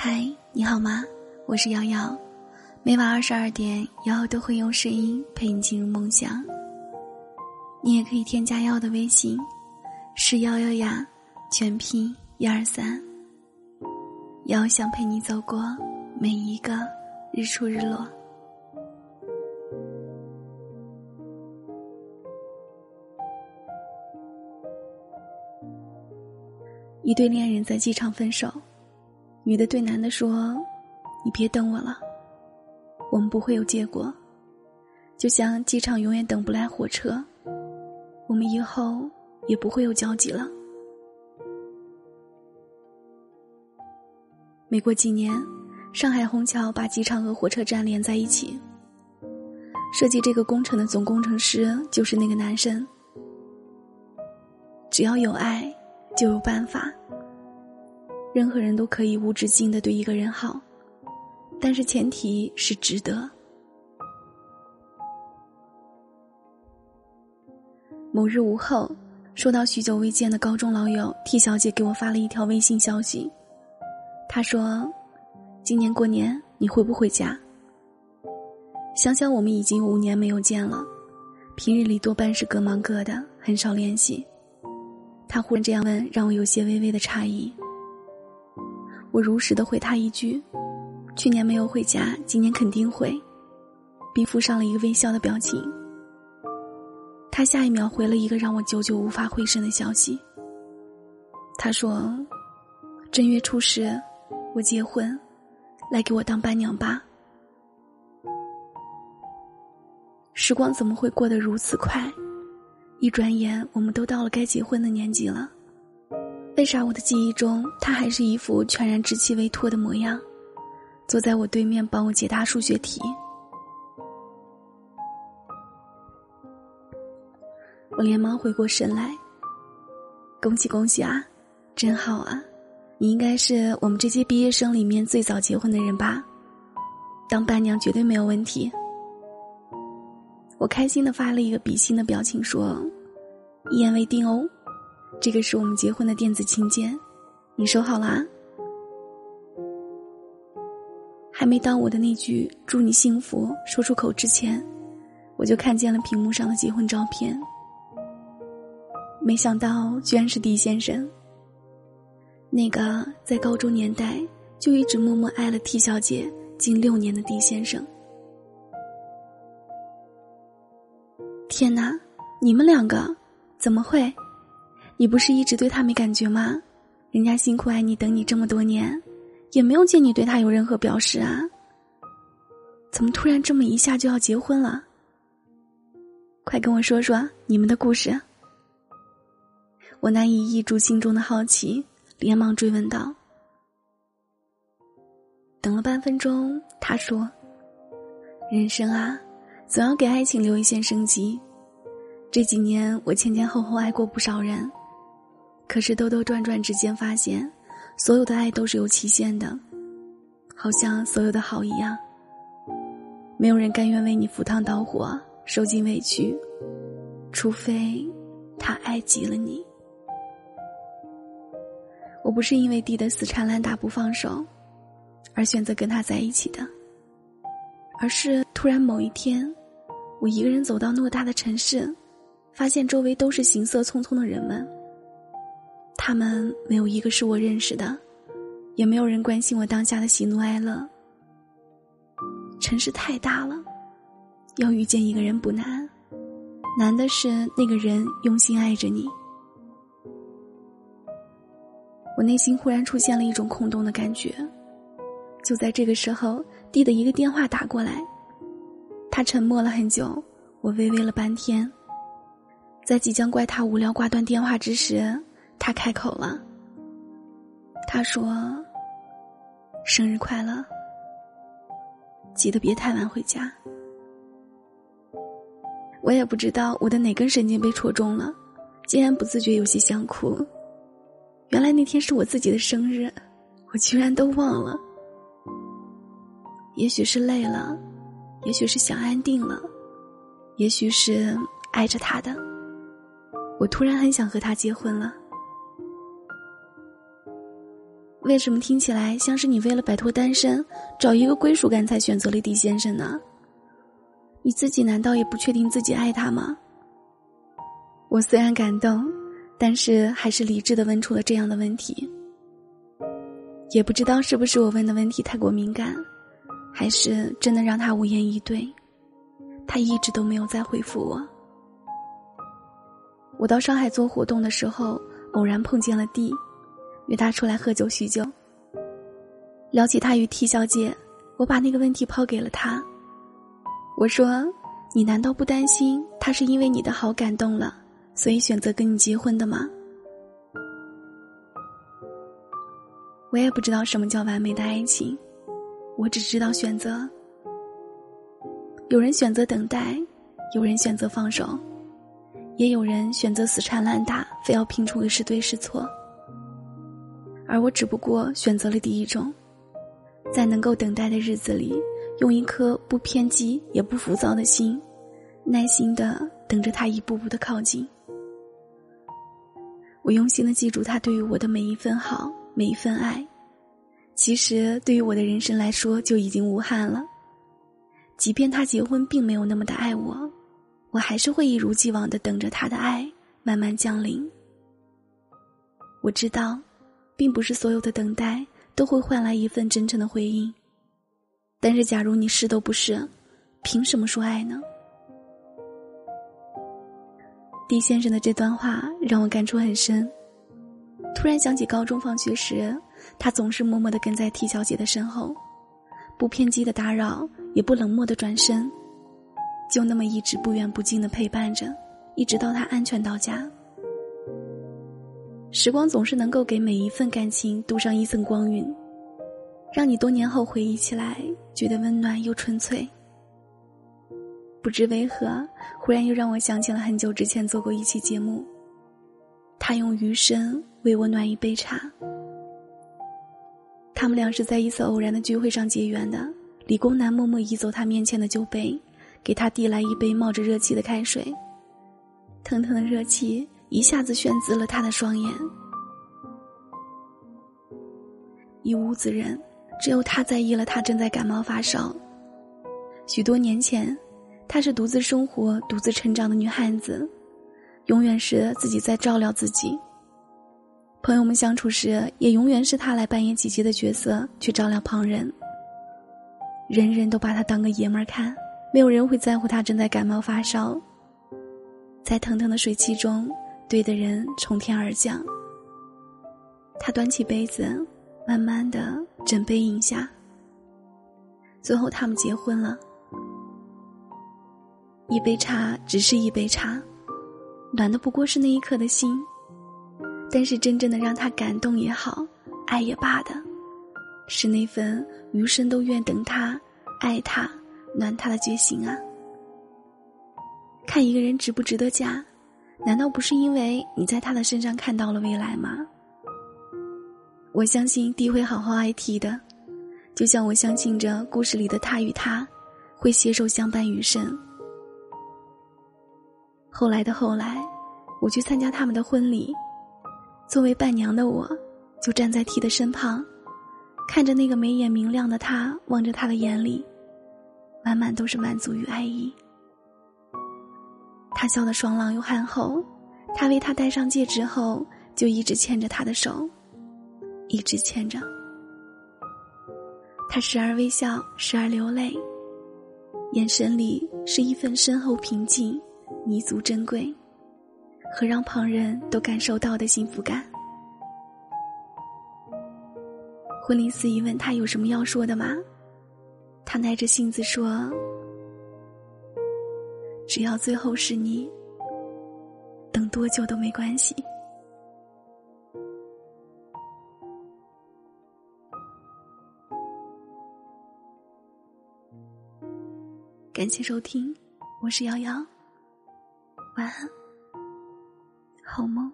嗨，你好吗？我是瑶瑶，每晚二十二点，瑶瑶都会用声音陪你进入梦乡。你也可以添加瑶瑶的微信，是瑶瑶呀，全拼一二三。瑶想陪你走过每一个日出日落。一对恋人在机场分手。女的对男的说：“你别等我了，我们不会有结果，就像机场永远等不来火车，我们以后也不会有交集了。”没过几年，上海虹桥把机场和火车站连在一起，设计这个工程的总工程师就是那个男生。只要有爱，就有办法。任何人都可以无止境的对一个人好，但是前提是值得。某日午后，收到许久未见的高中老友 T 小姐给我发了一条微信消息，她说：“今年过年你回不回家？”想想我们已经五年没有见了，平日里多半是各忙各的，很少联系。她忽然这样问，让我有些微微的诧异。我如实的回他一句：“去年没有回家，今年肯定会。”并附上了一个微笑的表情。他下一秒回了一个让我久久无法回神的消息。他说：“正月初十，我结婚，来给我当伴娘吧。”时光怎么会过得如此快？一转眼，我们都到了该结婚的年纪了。为啥我的记忆中，他还是一副全然稚气未脱的模样，坐在我对面帮我解答数学题？我连忙回过神来，恭喜恭喜啊，真好啊！你应该是我们这届毕业生里面最早结婚的人吧？当伴娘绝对没有问题。我开心的发了一个比心的表情，说：“一言为定哦。”这个是我们结婚的电子请柬，你收好啦。还没当我的那句“祝你幸福”说出口之前，我就看见了屏幕上的结婚照片。没想到居然是狄先生，那个在高中年代就一直默默爱了 T 小姐近六年的狄先生。天哪，你们两个怎么会？你不是一直对他没感觉吗？人家辛苦爱你等你这么多年，也没有见你对他有任何表示啊。怎么突然这么一下就要结婚了？快跟我说说你们的故事。我难以抑住心中的好奇，连忙追问道。等了半分钟，他说：“人生啊，总要给爱情留一线生机。这几年我前前后后爱过不少人。”可是兜兜转转之间，发现所有的爱都是有期限的，好像所有的好一样。没有人甘愿为你赴汤蹈火、受尽委屈，除非他爱极了你。我不是因为弟的死缠烂打不放手，而选择跟他在一起的，而是突然某一天，我一个人走到偌大的城市，发现周围都是行色匆匆的人们。他们没有一个是我认识的，也没有人关心我当下的喜怒哀乐。城市太大了，要遇见一个人不难，难的是那个人用心爱着你。我内心忽然出现了一种空洞的感觉。就在这个时候，弟的一个电话打过来，他沉默了很久，我微微了半天，在即将怪他无聊挂断电话之时。他开口了。他说：“生日快乐，记得别太晚回家。”我也不知道我的哪根神经被戳中了，竟然不自觉有些想哭。原来那天是我自己的生日，我居然都忘了。也许是累了，也许是想安定了，也许是爱着他的，我突然很想和他结婚了。为什么听起来像是你为了摆脱单身，找一个归属感才选择了 D 先生呢？你自己难道也不确定自己爱他吗？我虽然感动，但是还是理智的问出了这样的问题。也不知道是不是我问的问题太过敏感，还是真的让他无言以对。他一直都没有再回复我。我到上海做活动的时候，偶然碰见了 D，约他出来喝酒叙旧。聊起他与 T 小姐，我把那个问题抛给了他。我说：“你难道不担心他是因为你的好感动了，所以选择跟你结婚的吗？”我也不知道什么叫完美的爱情，我只知道选择。有人选择等待，有人选择放手，也有人选择死缠烂打，非要拼出个是对是错。而我只不过选择了第一种，在能够等待的日子里，用一颗不偏激也不浮躁的心，耐心的等着他一步步的靠近。我用心的记住他对于我的每一份好，每一份爱，其实对于我的人生来说就已经无憾了。即便他结婚并没有那么的爱我，我还是会一如既往的等着他的爱慢慢降临。我知道，并不是所有的等待都会换来一份真诚的回应。但是，假如你是都不是，凭什么说爱呢？狄先生的这段话让我感触很深。突然想起高中放学时，他总是默默的跟在 T 小姐的身后。不偏激的打扰，也不冷漠的转身，就那么一直不远不近的陪伴着，一直到他安全到家。时光总是能够给每一份感情镀上一层光晕，让你多年后回忆起来，觉得温暖又纯粹。不知为何，忽然又让我想起了很久之前做过一期节目，他用余生为我暖一杯茶。他们俩是在一次偶然的聚会上结缘的。理工男默默移走他面前的酒杯，给他递来一杯冒着热气的开水。腾腾的热气一下子炫紫了他的双眼。一屋子人，只有他在意了他正在感冒发烧。许多年前，她是独自生活、独自成长的女汉子，永远是自己在照料自己。朋友们相处时，也永远是他来扮演姐姐的角色，去照料旁人。人人都把他当个爷们儿看，没有人会在乎他正在感冒发烧。在腾腾的水汽中，对的人从天而降。他端起杯子，慢慢的整杯饮下。最后，他们结婚了。一杯茶，只是一杯茶，暖的不过是那一刻的心。但是真正的让他感动也好，爱也罢的，是那份余生都愿等他、爱他、暖他的决心啊！看一个人值不值得嫁，难道不是因为你在他的身上看到了未来吗？我相信地会好好爱 T 的，就像我相信着故事里的他与他，会携手相伴余生。后来的后来，我去参加他们的婚礼。作为伴娘的我，就站在 T 的身旁，看着那个眉眼明亮的他，望着他的眼里，满满都是满足与爱意。他笑得爽朗又憨厚，他为他戴上戒指后，就一直牵着他的手，一直牵着。他时而微笑，时而流泪，眼神里是一份深厚平静，弥足珍贵。和让旁人都感受到的幸福感。婚礼司仪问他有什么要说的吗？他耐着性子说：“只要最后是你，等多久都没关系。”感谢收听，我是瑶瑶，晚安。好梦。